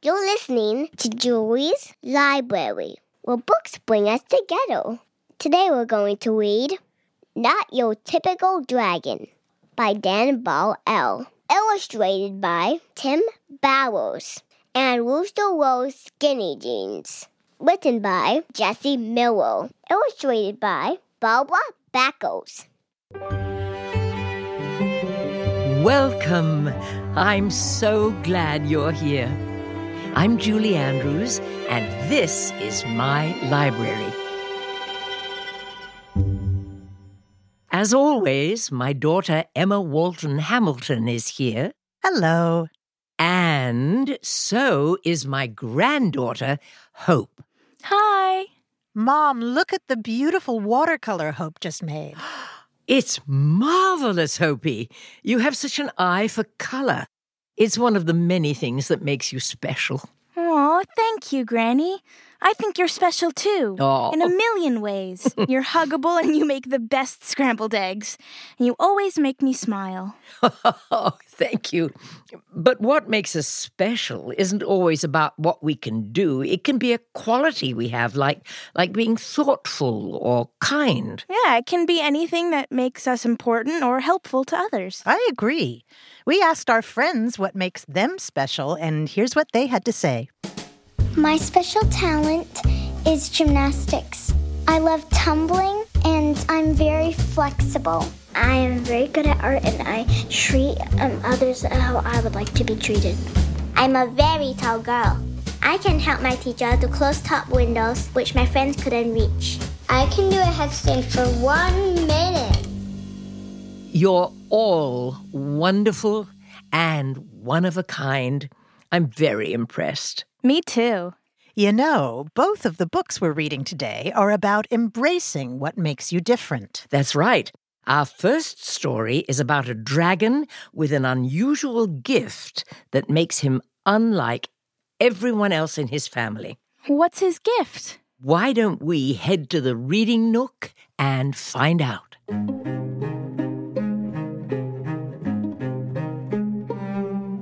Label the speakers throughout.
Speaker 1: You're listening to Julie's Library, where books bring us together. Today we're going to read Not Your Typical Dragon by Dan Bar-El, illustrated by Tim Bowers, and Rooster Wore Skinny Jeans, written by Jessie Miller, illustrated by Barbara Bakos.
Speaker 2: Welcome. I'm so glad you're here. I'm Julie Andrews, and this is my library. As always, my daughter Emma Walton Hamilton is here,
Speaker 3: Hello.
Speaker 2: and so is my granddaughter Hope.
Speaker 4: Hi.
Speaker 3: Mom, look at the beautiful watercolor Hope just made.
Speaker 2: It's marvelous, Hopi. You have such an eye for color. It's one of the many things that makes you special.
Speaker 4: Aw, thank you, Granny. I think you're special too.
Speaker 2: Aw.
Speaker 4: In a million ways. you're huggable and you make the best scrambled eggs. And you always make me smile.
Speaker 2: Oh, thank you. But what makes us special isn't always about what we can do. It can be a quality we have, like like being thoughtful or kind.
Speaker 4: Yeah, it can be anything that makes us important or helpful to others.
Speaker 3: I agree. We asked our friends what makes them special, and here's what they had to say.
Speaker 5: My special talent is gymnastics. I love tumbling and I'm very flexible. I am very good at art and I treat um, others how I would like to be treated. I'm a very tall girl. I can help my teacher to close top windows which my friends couldn't reach. I can do a headstand for one minute.
Speaker 2: You're all wonderful and one of a kind. I'm very impressed.
Speaker 4: Me too.
Speaker 3: You know, both of the books we're reading today are about embracing what makes you different.
Speaker 2: That's right. Our first story is about a dragon with an unusual gift that makes him unlike everyone else in his family.
Speaker 4: What's his gift?
Speaker 2: Why don't we head to the reading nook and find out?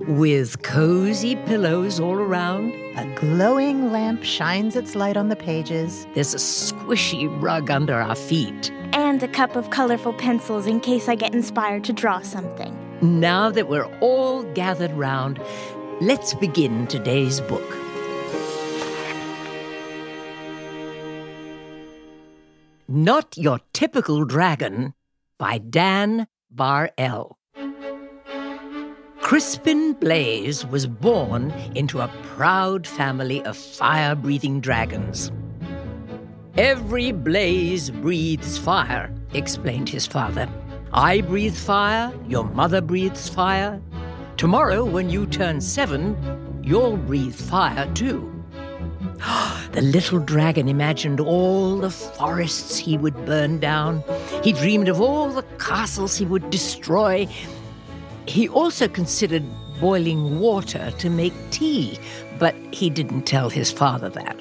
Speaker 2: With cozy pillows all around,
Speaker 3: A glowing lamp shines its light on the pages.
Speaker 2: there's a squishy rug under our feet.
Speaker 4: And a cup of colorful pencils in case I get inspired to draw something.
Speaker 2: Now that we're all gathered round, let's begin today's book. Not Your Typical Dragon by Dan Bar-El. Crispin Blaze was born into a proud family of fire breathing dragons. Every blaze breathes fire, explained his father. I breathe fire, your mother breathes fire. Tomorrow, when you turn seven, you'll breathe fire too. The little dragon imagined all the forests he would burn down. He dreamed of all the castles he would destroy. He also considered boiling water to make tea, but he didn't tell his father that.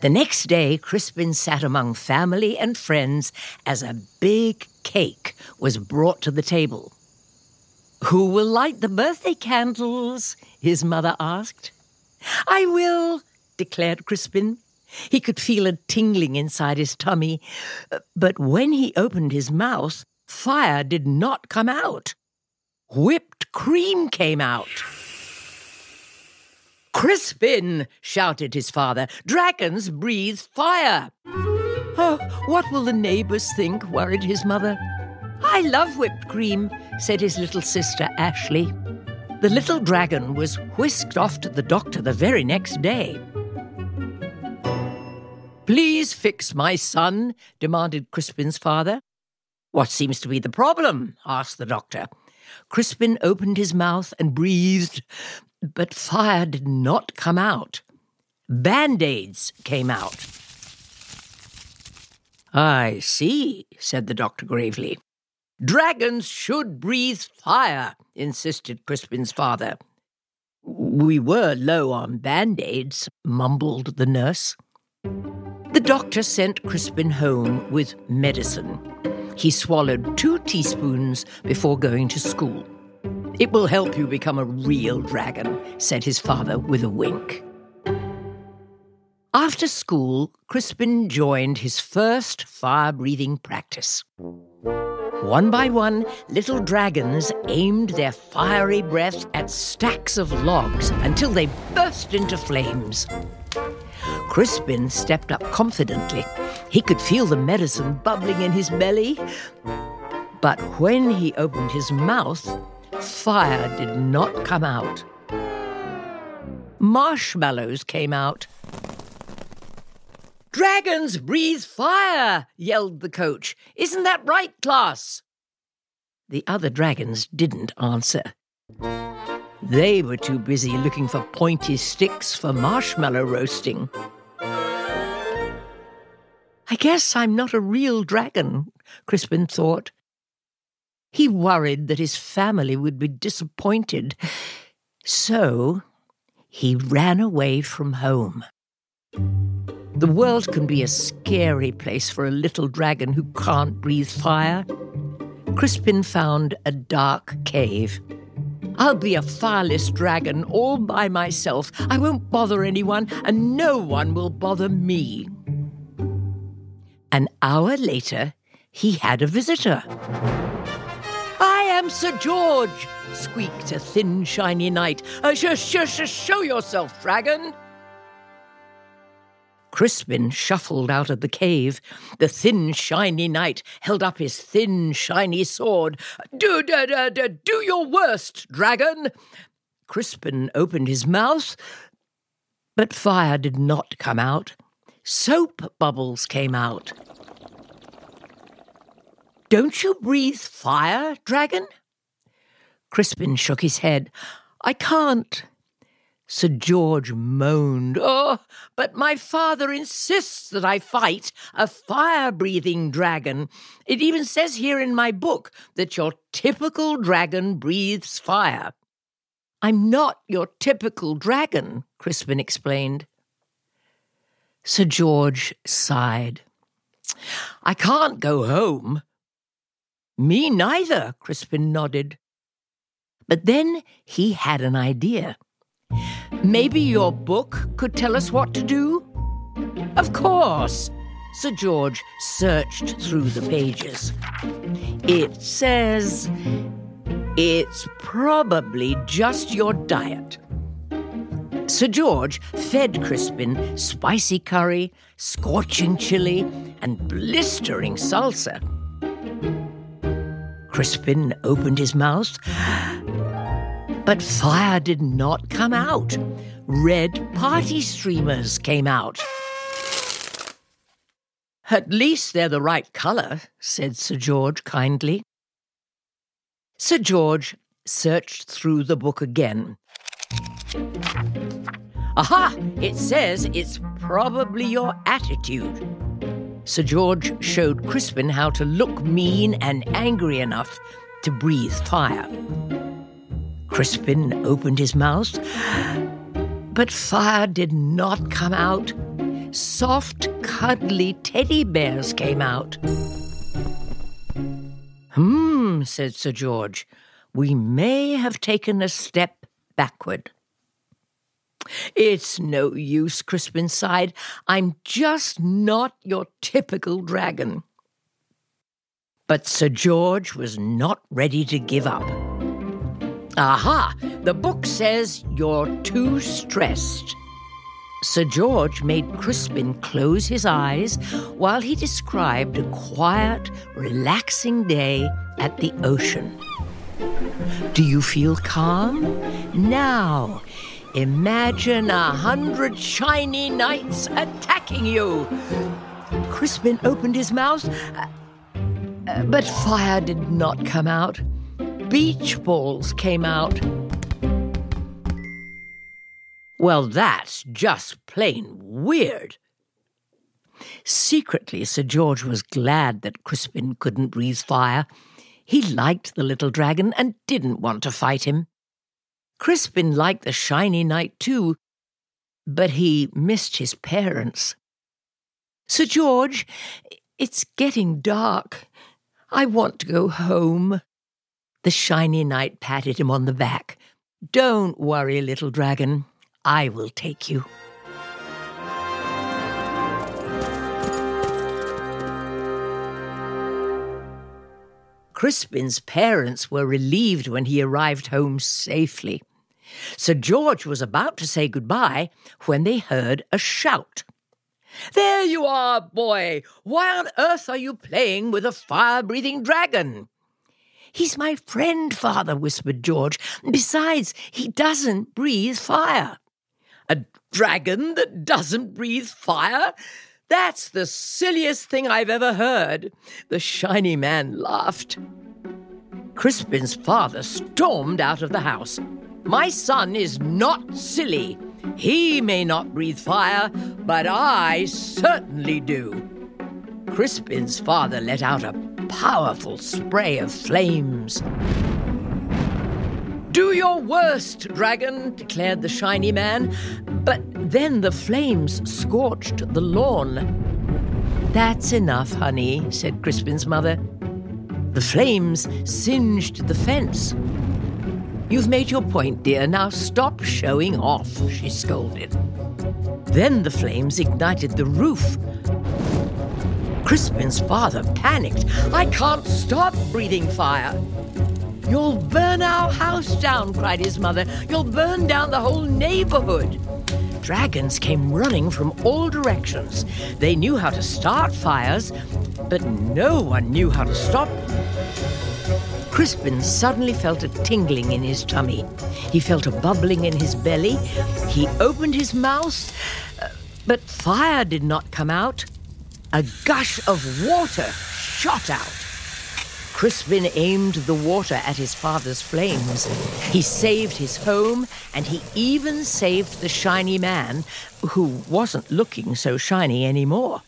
Speaker 2: The next day, Crispin sat among family and friends as a big cake was brought to the table. Who will light the birthday candles? his mother asked. I will, declared Crispin. He could feel a tingling inside his tummy, but when he opened his mouth, fire did not come out. Whipped cream came out. Crispin, shouted his father, dragons breathe fire. Oh, what will the neighbors think? worried his mother. I love whipped cream, said his little sister Ashley. The little dragon was whisked off to the doctor the very next day. Please fix my son, demanded Crispin's father. What seems to be the problem? asked the doctor. Crispin opened his mouth and breathed, but fire did not come out. Band aids came out. I see, said the doctor gravely. Dragons should breathe fire, insisted Crispin's father. We were low on band aids, mumbled the nurse. The doctor sent Crispin home with medicine. He swallowed two teaspoons before going to school. It will help you become a real dragon, said his father with a wink. After school, Crispin joined his first fire breathing practice. One by one, little dragons aimed their fiery breath at stacks of logs until they burst into flames. Crispin stepped up confidently. He could feel the medicine bubbling in his belly. But when he opened his mouth, fire did not come out. Marshmallows came out. Dragons breathe fire, yelled the coach. Isn't that right, class? The other dragons didn't answer. They were too busy looking for pointy sticks for marshmallow roasting. I guess I'm not a real dragon, Crispin thought. He worried that his family would be disappointed. So he ran away from home. The world can be a scary place for a little dragon who can't breathe fire. Crispin found a dark cave. I'll be a fireless dragon all by myself. I won't bother anyone, and no one will bother me. An hour later, he had a visitor. I am Sir George, squeaked a thin, shiny knight. Uh, sh- sh- sh- show yourself, dragon. Crispin shuffled out of the cave. The thin, shiny knight held up his thin, shiny sword. Do, do, do, do, do your worst, dragon! Crispin opened his mouth, but fire did not come out. Soap bubbles came out. Don't you breathe fire, dragon? Crispin shook his head. I can't. Sir George moaned. Oh, but my father insists that I fight a fire breathing dragon. It even says here in my book that your typical dragon breathes fire. I'm not your typical dragon, Crispin explained. Sir George sighed. I can't go home. Me neither, Crispin nodded. But then he had an idea. Maybe your book could tell us what to do? Of course. Sir George searched through the pages. It says it's probably just your diet. Sir George fed Crispin spicy curry, scorching chili, and blistering salsa. Crispin opened his mouth but fire did not come out. Red party streamers came out. At least they're the right colour, said Sir George kindly. Sir George searched through the book again. Aha! It says it's probably your attitude. Sir George showed Crispin how to look mean and angry enough to breathe fire. Crispin opened his mouth, but fire did not come out. Soft, cuddly teddy bears came out. Hmm, said Sir George, we may have taken a step backward. It's no use, Crispin sighed. I'm just not your typical dragon. But Sir George was not ready to give up. Aha! The book says you're too stressed. Sir George made Crispin close his eyes while he described a quiet, relaxing day at the ocean. Do you feel calm? Now, imagine a hundred shiny knights attacking you. Crispin opened his mouth, uh, but fire did not come out beach balls came out. Well, that's just plain weird. Secretly, Sir George was glad that Crispin couldn't breathe fire. He liked the little dragon and didn't want to fight him. Crispin liked the shiny knight too, but he missed his parents. Sir George, it's getting dark. I want to go home. The shiny knight patted him on the back. Don't worry, little dragon. I will take you. Crispin's parents were relieved when he arrived home safely. Sir George was about to say goodbye when they heard a shout. There you are, boy! Why on earth are you playing with a fire breathing dragon? He's my friend, father, whispered George. Besides, he doesn't breathe fire. A dragon that doesn't breathe fire? That's the silliest thing I've ever heard. The shiny man laughed. Crispin's father stormed out of the house. My son is not silly. He may not breathe fire, but I certainly do. Crispin's father let out a powerful spray of flames. Do your worst, dragon, declared the shiny man. But then the flames scorched the lawn. That's enough, honey, said Crispin's mother. The flames singed the fence. You've made your point, dear. Now stop showing off, she scolded. Then the flames ignited the roof. Crispin's father panicked. I can't stop breathing fire. You'll burn our house down, cried his mother. You'll burn down the whole neighborhood. Dragons came running from all directions. They knew how to start fires, but no one knew how to stop them. Crispin suddenly felt a tingling in his tummy. He felt a bubbling in his belly. He opened his mouth, uh, but fire did not come out. A gush of water shot out. Crispin aimed the water at his father's flames. He saved his home, and he even saved the shiny man, who wasn't looking so shiny anymore.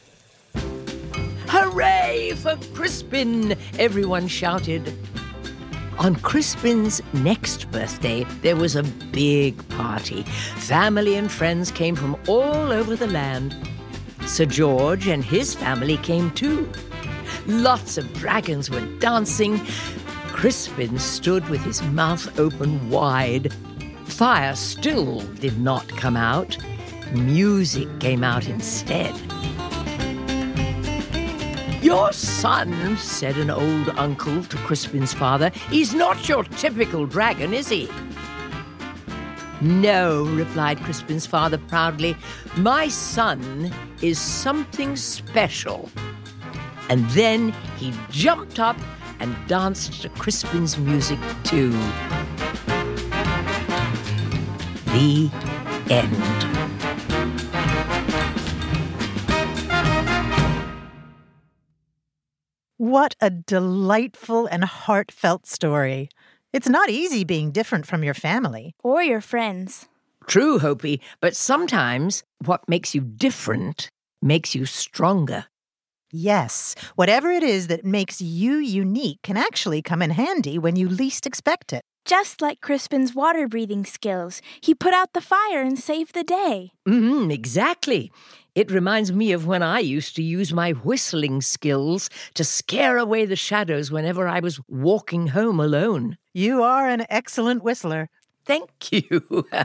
Speaker 2: Hooray for Crispin! Everyone shouted. On Crispin's next birthday, there was a big party. Family and friends came from all over the land. Sir George and his family came too. Lots of dragons were dancing. Crispin stood with his mouth open wide. Fire still did not come out. Music came out instead. Your son, said an old uncle to Crispin's father, is not your typical dragon, is he? No, replied Crispin's father proudly. My son is something special and then he jumped up and danced to Crispin's music too. The end.
Speaker 3: What a delightful and heartfelt story. It's not easy being different from your family.
Speaker 4: Or your friends.
Speaker 2: True, Hopi, but sometimes what makes you different makes you stronger.
Speaker 3: Yes, whatever it is that makes you unique can actually come in handy when you least expect it.
Speaker 4: Just like Crispin's water breathing skills, he put out the fire and saved the day.
Speaker 2: Mm, exactly. It reminds me of when I used to use my whistling skills to scare away the shadows whenever I was walking home alone.
Speaker 3: You are an excellent whistler.
Speaker 2: Thank you.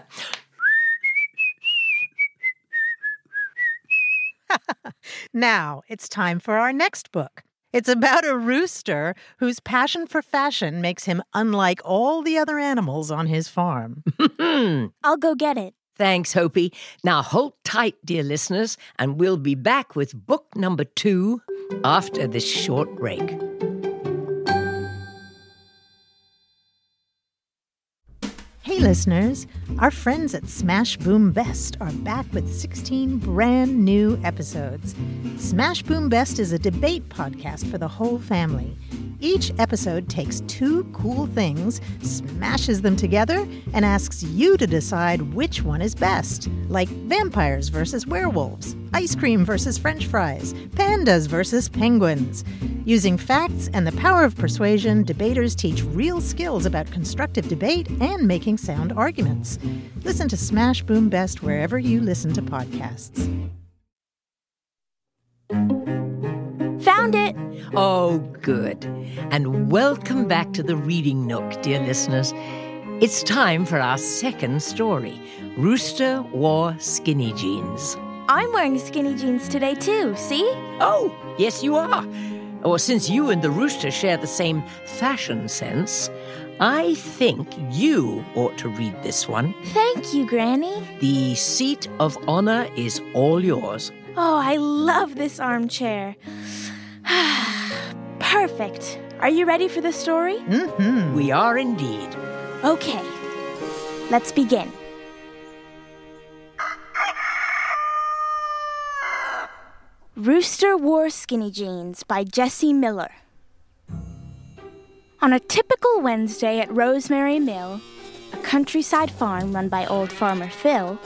Speaker 3: now it's time for our next book. It's about a rooster whose passion for fashion makes him unlike all the other animals on his farm.
Speaker 4: I'll go get it.
Speaker 2: Thanks, Hopi. Now hold tight, dear listeners, and we'll be back with book number two after this short break.
Speaker 3: Hey, listeners, our friends at Smash Boom Best are back with 16 brand new episodes. Smash Boom Best is a debate podcast for the whole family. Each episode takes two cool things, smashes them together, and asks you to decide which one is best, like vampires versus werewolves, ice cream versus french fries, pandas versus penguins. Using facts and the power of persuasion, debaters teach real skills about constructive debate and making sound arguments. Listen to Smash Boom Best wherever you listen to podcasts.
Speaker 4: Found it.
Speaker 2: Oh, good. And welcome back to the Reading Nook, dear listeners. It's time for our second story Rooster Wore Skinny Jeans.
Speaker 4: I'm wearing skinny jeans today, too. See?
Speaker 2: Oh, yes, you are. Or since you and the rooster share the same fashion sense, I think you ought to read this one.
Speaker 4: Thank you, Granny.
Speaker 2: The seat of honor is all yours.
Speaker 4: Oh, I love this armchair. Perfect. Are you ready for the story?
Speaker 3: Mm-hmm.
Speaker 2: We are indeed.
Speaker 4: Okay. Let's begin. Rooster Wore Skinny Jeans by Jessie Miller. On a typical Wednesday at Rosemary Mill, a countryside farm run by old farmer Phil,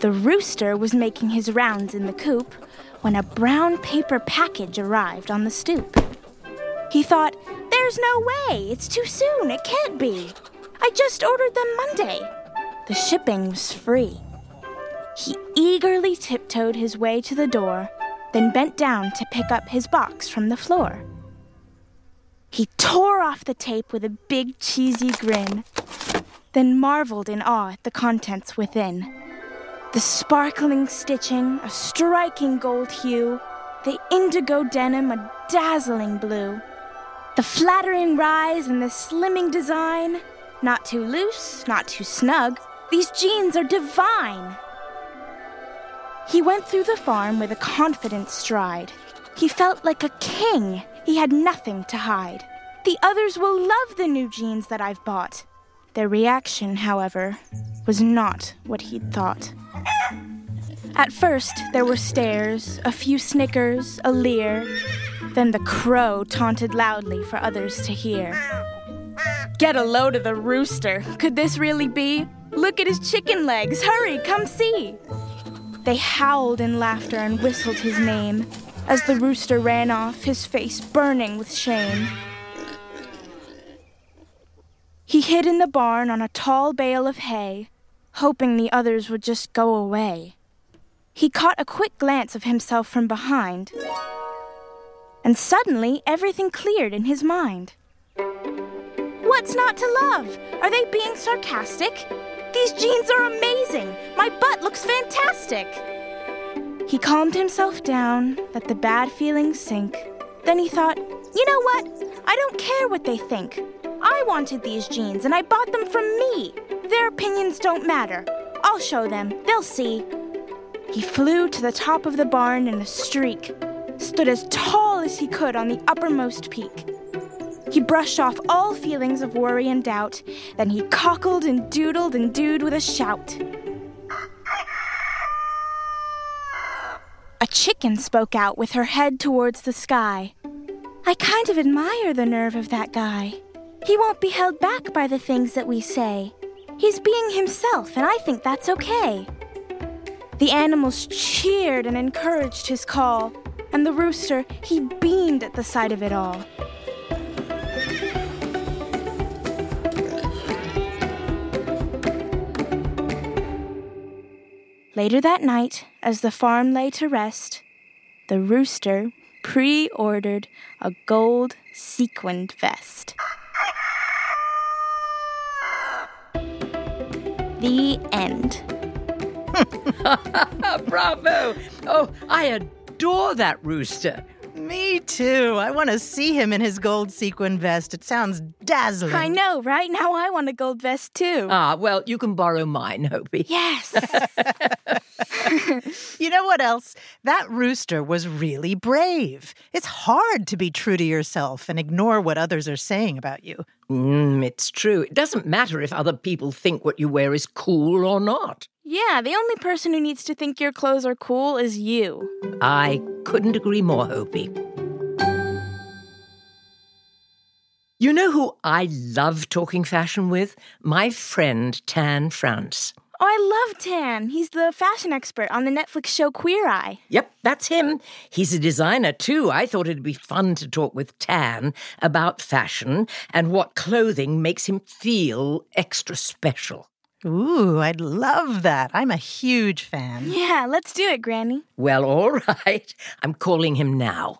Speaker 4: the rooster was making his rounds in the coop when a brown paper package arrived on the stoop. He thought, There's no way, it's too soon, it can't be. I just ordered them Monday. The shipping was free. He eagerly tiptoed his way to the door, then bent down to pick up his box from the floor. He tore off the tape with a big cheesy grin, then marveled in awe at the contents within. The sparkling stitching, a striking gold hue, the indigo denim, a dazzling blue. The flattering rise and the slimming design, not too loose, not too snug, these jeans are divine. He went through the farm with a confident stride. He felt like a king. He had nothing to hide. The others will love the new jeans that I've bought. Their reaction, however, was not what he'd thought. At first, there were stares, a few snickers, a leer. Then the crow taunted loudly for others to hear. Get a load of the rooster. Could this really be? Look at his chicken legs. Hurry, come see. They howled in laughter and whistled his name as the rooster ran off, his face burning with shame. He hid in the barn on a tall bale of hay, hoping the others would just go away. He caught a quick glance of himself from behind, and suddenly everything cleared in his mind. What's not to love? Are they being sarcastic? These jeans are amazing! My butt looks fantastic! He calmed himself down, let the bad feelings sink. Then he thought, you know what? I don't care what they think. I wanted these jeans and I bought them from me. Their opinions don't matter. I'll show them. They'll see. He flew to the top of the barn in a streak, stood as tall as he could on the uppermost peak. He brushed off all feelings of worry and doubt. Then he cockled and doodled and dooed with a shout. A chicken spoke out with her head towards the sky. I kind of admire the nerve of that guy. He won't be held back by the things that we say. He's being himself, and I think that's okay. The animals cheered and encouraged his call, and the rooster, he beamed at the sight of it all. Later that night, as the farm lay to rest, the rooster pre ordered a gold sequined vest. The end.
Speaker 2: Bravo! Oh, I adore that rooster.
Speaker 3: Me too. I want to see him in his gold sequin vest. It sounds dazzling.
Speaker 4: I know, right? Now I want a gold vest too.
Speaker 2: Ah, well, you can borrow mine, Hopi.
Speaker 4: yes.
Speaker 3: You know what else? That rooster was really brave. It's hard to be true to yourself and ignore what others are saying about you.
Speaker 2: Mm, it's true. It doesn't matter if other people think what you wear is cool or not.
Speaker 4: yeah, the only person who needs to think your clothes are cool is you.
Speaker 2: I couldn't agree more, Hopi. You know who I love talking fashion with? My friend Tan France.
Speaker 4: Oh, I love Tan. He's the fashion expert on the Netflix show Queer Eye.
Speaker 2: Yep, that's him. He's a designer too. I thought it'd be fun to talk with Tan about fashion and what clothing makes him feel extra special.
Speaker 3: Ooh, I'd love that. I'm a huge fan.
Speaker 4: Yeah, let's do it, Granny.
Speaker 2: Well, all right. I'm calling him now.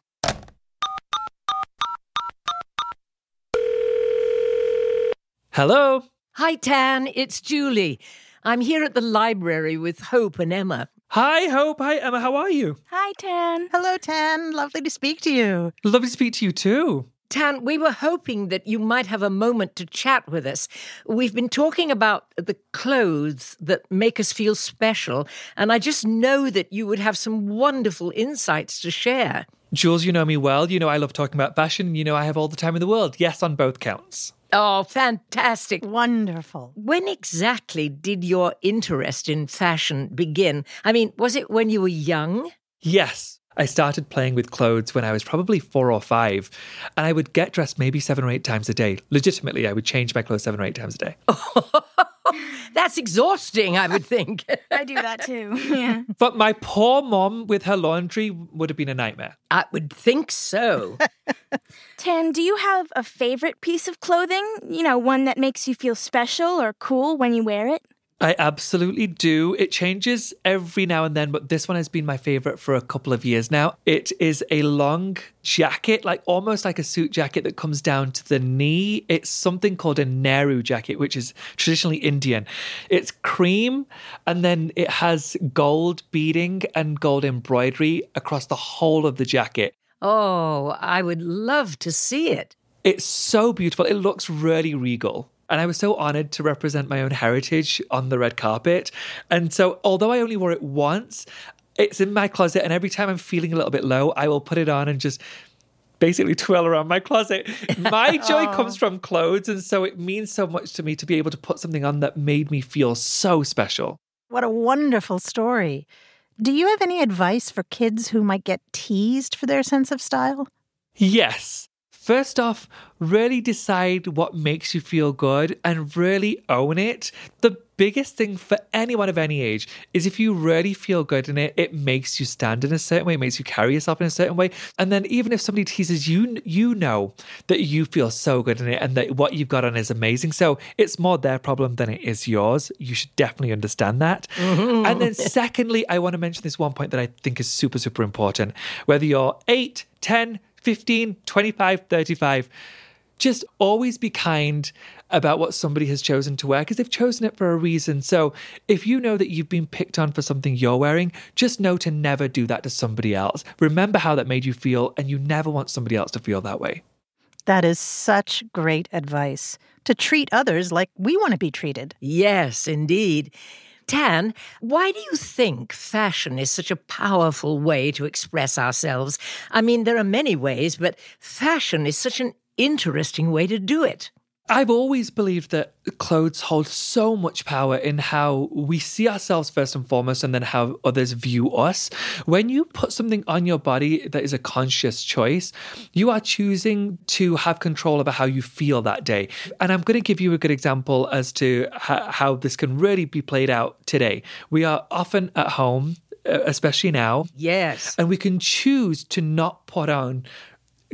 Speaker 6: Hello.
Speaker 2: Hi, Tan. It's Julie. I'm here at the library with Hope and Emma.
Speaker 6: Hi, Hope. Hi, Emma. How are you?
Speaker 4: Hi, Tan.
Speaker 3: Hello, Tan. Lovely to speak to you.
Speaker 6: Lovely to speak to you too.
Speaker 2: Tan, we were hoping that you might have a moment to chat with us. We've been talking about the clothes that make us feel special, and I just know that you would have some wonderful insights to share.
Speaker 6: Jules, you know me well. You know I love talking about fashion. You know I have all the time in the world. Yes, on both counts.
Speaker 2: Oh, fantastic.
Speaker 3: Wonderful.
Speaker 2: When exactly did your interest in fashion begin? I mean, was it when you were young?
Speaker 6: Yes. I started playing with clothes when I was probably four or five, and I would get dressed maybe seven or eight times a day. Legitimately, I would change my clothes seven or eight times a day.
Speaker 2: That's exhausting, I would think.
Speaker 4: I do that too. Yeah.
Speaker 6: But my poor mom with her laundry would have been a nightmare.
Speaker 2: I would think so.
Speaker 4: Tan, do you have a favorite piece of clothing? You know, one that makes you feel special or cool when you wear it?
Speaker 6: I absolutely do. It changes every now and then, but this one has been my favorite for a couple of years now. It is a long jacket, like almost like a suit jacket that comes down to the knee. It's something called a Nehru jacket, which is traditionally Indian. It's cream and then it has gold beading and gold embroidery across the whole of the jacket.
Speaker 2: Oh, I would love to see it.
Speaker 6: It's so beautiful. It looks really regal. And I was so honored to represent my own heritage on the red carpet. And so, although I only wore it once, it's in my closet. And every time I'm feeling a little bit low, I will put it on and just basically twirl around my closet. My joy comes from clothes. And so, it means so much to me to be able to put something on that made me feel so special.
Speaker 3: What a wonderful story. Do you have any advice for kids who might get teased for their sense of style?
Speaker 6: Yes. First off, really decide what makes you feel good and really own it. The biggest thing for anyone of any age is if you really feel good in it, it makes you stand in a certain way, it makes you carry yourself in a certain way. And then even if somebody teases you, you know that you feel so good in it and that what you've got on is amazing. So it's more their problem than it is yours. You should definitely understand that. Mm-hmm. And then secondly, I want to mention this one point that I think is super, super important. Whether you're 8, 10, 15, 25, 35. Just always be kind about what somebody has chosen to wear because they've chosen it for a reason. So if you know that you've been picked on for something you're wearing, just know to never do that to somebody else. Remember how that made you feel, and you never want somebody else to feel that way.
Speaker 3: That is such great advice to treat others like we want to be treated.
Speaker 2: Yes, indeed. Tan, why do you think fashion is such a powerful way to express ourselves? I mean, there are many ways, but fashion is such an interesting way to do it.
Speaker 6: I've always believed that clothes hold so much power in how we see ourselves first and foremost, and then how others view us. When you put something on your body that is a conscious choice, you are choosing to have control over how you feel that day. And I'm going to give you a good example as to how, how this can really be played out today. We are often at home, especially now,
Speaker 2: Yes.
Speaker 6: and we can choose to not put on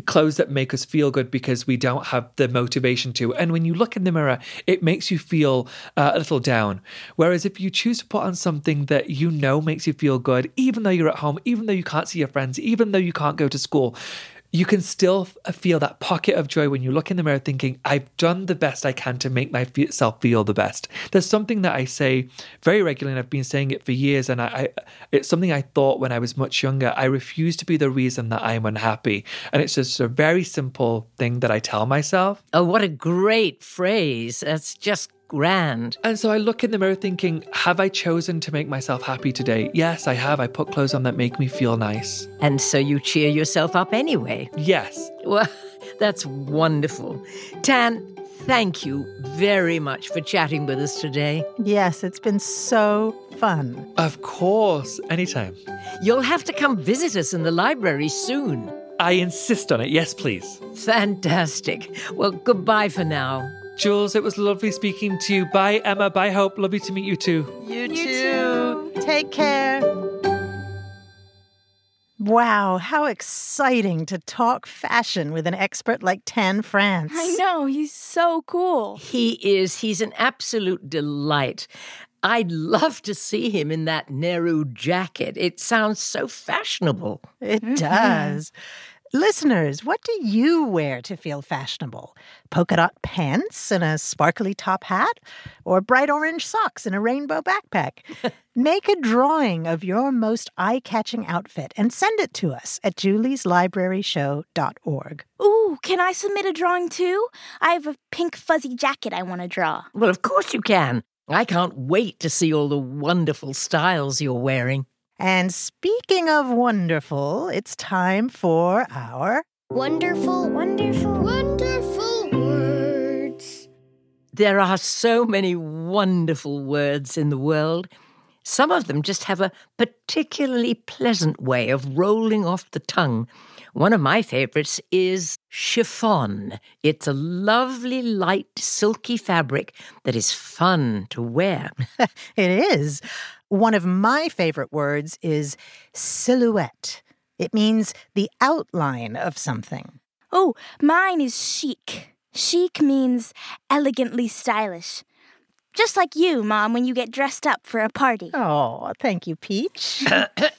Speaker 6: clothes that make us feel good because we don't have the motivation to. And when you look in the mirror, it makes you feel uh, a little down. Whereas if you choose to put on something that you know makes you feel good, even though you're at home, even though you can't see your friends, even though you can't go to school, you can still uh, feel that pocket of joy when you look in the mirror thinking, I've done the best I can to make myself feel the best. There's something that I say very regularly, and I've been saying it for years, and I, I it's something I thought when I was much younger. I refuse to be the reason that I'm unhappy. And it's just a very simple thing that I tell myself.
Speaker 2: Oh, what a great phrase. That's just grand.
Speaker 6: And so I look in the mirror thinking, have I chosen to make myself happy today? Yes, I have. I put clothes on that make me feel nice.
Speaker 2: And so you cheer yourself up anyway.
Speaker 6: Yes.
Speaker 2: Well, that's wonderful. Tan, thank you very much for chatting with us today.
Speaker 3: Yes, it's been so fun.
Speaker 6: Of course. Anytime.
Speaker 2: You'll have to come visit us in the library soon.
Speaker 6: I insist on it. Yes, please.
Speaker 2: Fantastic. Well, goodbye for now.
Speaker 6: Jules, it was lovely speaking to you. Bye, Emma. Bye, Hope. Lovely to meet you too.
Speaker 3: You, too. Take care. Wow, how exciting to talk fashion with an expert like Tan France.
Speaker 4: I know, he's so cool.
Speaker 2: He is. He's an absolute delight. I'd love to see him in that Nehru jacket. It sounds so fashionable.
Speaker 3: It does. Listeners, what do you wear to feel fashionable? Polka dot pants and a sparkly top hat? Or bright orange socks and a rainbow backpack? Make a drawing of your most eye catching outfit and send it to us at julieslibraryshow.org.
Speaker 4: Ooh, can I submit a drawing too? I have a pink fuzzy jacket I want to draw.
Speaker 2: Well, of course you can. I can't wait to see all the wonderful styles you're wearing.
Speaker 3: And speaking of wonderful, it's time for our
Speaker 1: Wonderful, wonderful, wonderful words.
Speaker 2: There are so many wonderful words in the world. Some of them just have a particularly pleasant way of rolling off the tongue. One of my favorites is chiffon. It's a lovely, light, silky fabric that is fun to wear.
Speaker 3: It is. One of my favorite words is silhouette. It means the outline of something.
Speaker 4: Oh, mine is chic. Chic means elegantly stylish. Just like you, Mom, when you get dressed up for a party.
Speaker 3: Oh, thank you, Peach.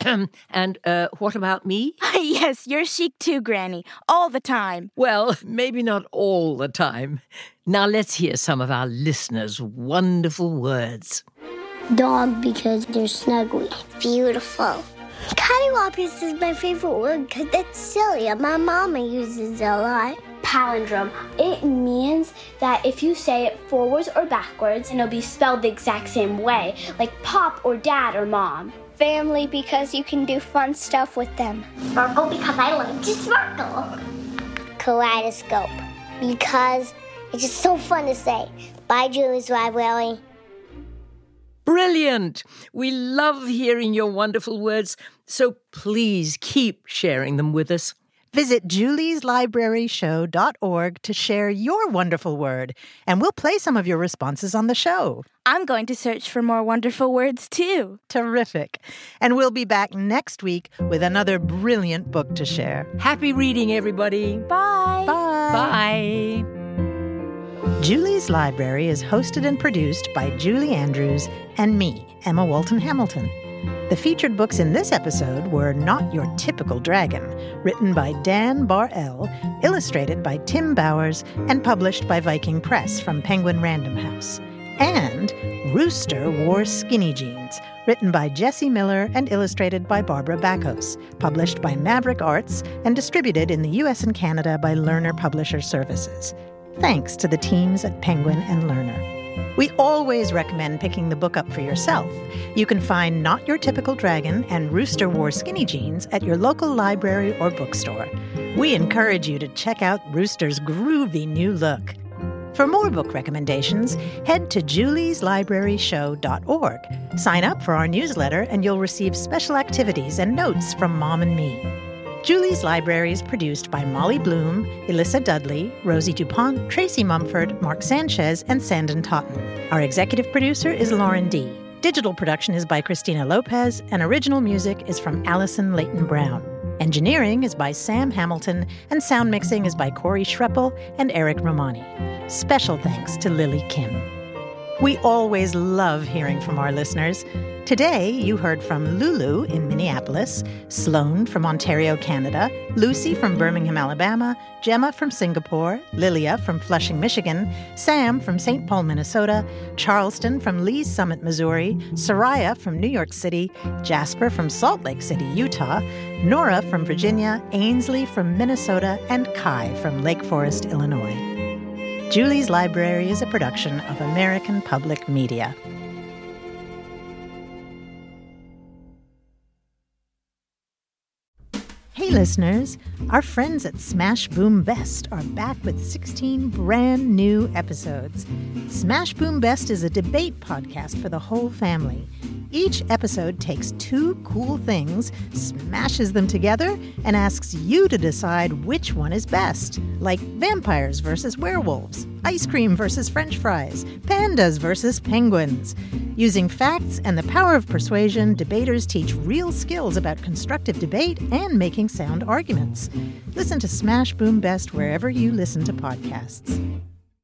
Speaker 2: and uh, what about me?
Speaker 4: yes, you're chic too, Granny. All the time.
Speaker 2: Well, maybe not all the time. Now let's hear some of our listeners' wonderful words.
Speaker 1: Dog because they're snuggly. Beautiful. Cattywampus is my favorite word because it's silly and my mama uses it a lot.
Speaker 5: Palindrome. It means that if you say it forwards or backwards, and it'll be spelled the exact same way, like pop or dad or mom.
Speaker 1: Family because you can do fun stuff with them. Sparkle because I like to sparkle. Kaleidoscope because it's just so fun to say. Bye, Julie's Library.
Speaker 2: Brilliant! We love hearing your wonderful words, so please keep sharing them with us.
Speaker 3: Visit julieslibraryshow.org to share your wonderful word, and we'll play some of your responses on the show.
Speaker 4: I'm going to search for more wonderful words too.
Speaker 3: Terrific. And we'll be back next week with another brilliant book to share.
Speaker 2: Happy reading, everybody.
Speaker 4: Bye.
Speaker 3: Bye.
Speaker 2: Bye.
Speaker 3: Julie's Library is hosted and produced by Julie Andrews and me, Emma Walton Hamilton. The featured books in this episode were Not Your Typical Dragon, written by Dan Bar-El, illustrated by Tim Bowers, and published by Viking Press from Penguin Random House, and Rooster Wore Skinny Jeans, written by Jessie Miller and illustrated by Barbara Bakos, published by Maverick Arts and distributed in the US and Canada by Lerner Publisher Services. Thanks to the teams at Penguin and Lerner. We always recommend picking the book up for yourself. You can find Not Your Typical Dragon and Rooster Wore Skinny Jeans at your local library or bookstore. We encourage you to check out Rooster's groovy new look. For more book recommendations, head to julieslibraryshow.org. Sign up for our newsletter and you'll receive special activities and notes from Mom and me. Julie's Library is produced by Molly Bloom, Elissa Dudley, Rosie DuPont, Tracy Mumford, Mark Sanchez, and Sandon Totten. Our executive producer is Lauren D. Digital production is by Christina Lopez, and original music is from Allison Leighton Brown. Engineering is by Sam Hamilton, and sound mixing is by Corey Schreppel and Eric Romani. Special thanks to Lily Kim. We always love hearing from our listeners. Today, you heard from Lulu in Minneapolis, Sloan from Ontario, Canada, Lucy from Birmingham, Alabama, Gemma from Singapore, Lilia from Flushing, Michigan, Sam from St. Paul, Minnesota, Charleston from Lee's Summit, Missouri, Soraya from New York City, Jasper from Salt Lake City, Utah, Nora from Virginia, Ainsley from Minnesota, and Kai from Lake Forest, Illinois. Julie's Library is a production of American Public Media. Listeners! Our friends at Smash Boom Best are back with 16 brand new episodes. Smash Boom Best is a debate podcast for the whole family. Each episode takes two cool things, smashes them together, and asks you to decide which one is best. Like vampires versus werewolves, ice cream versus french fries, pandas versus penguins. Using facts and the power of persuasion, debaters teach real skills about constructive debate and making sound arguments. Listen to Smash Boom Best wherever you listen to podcasts.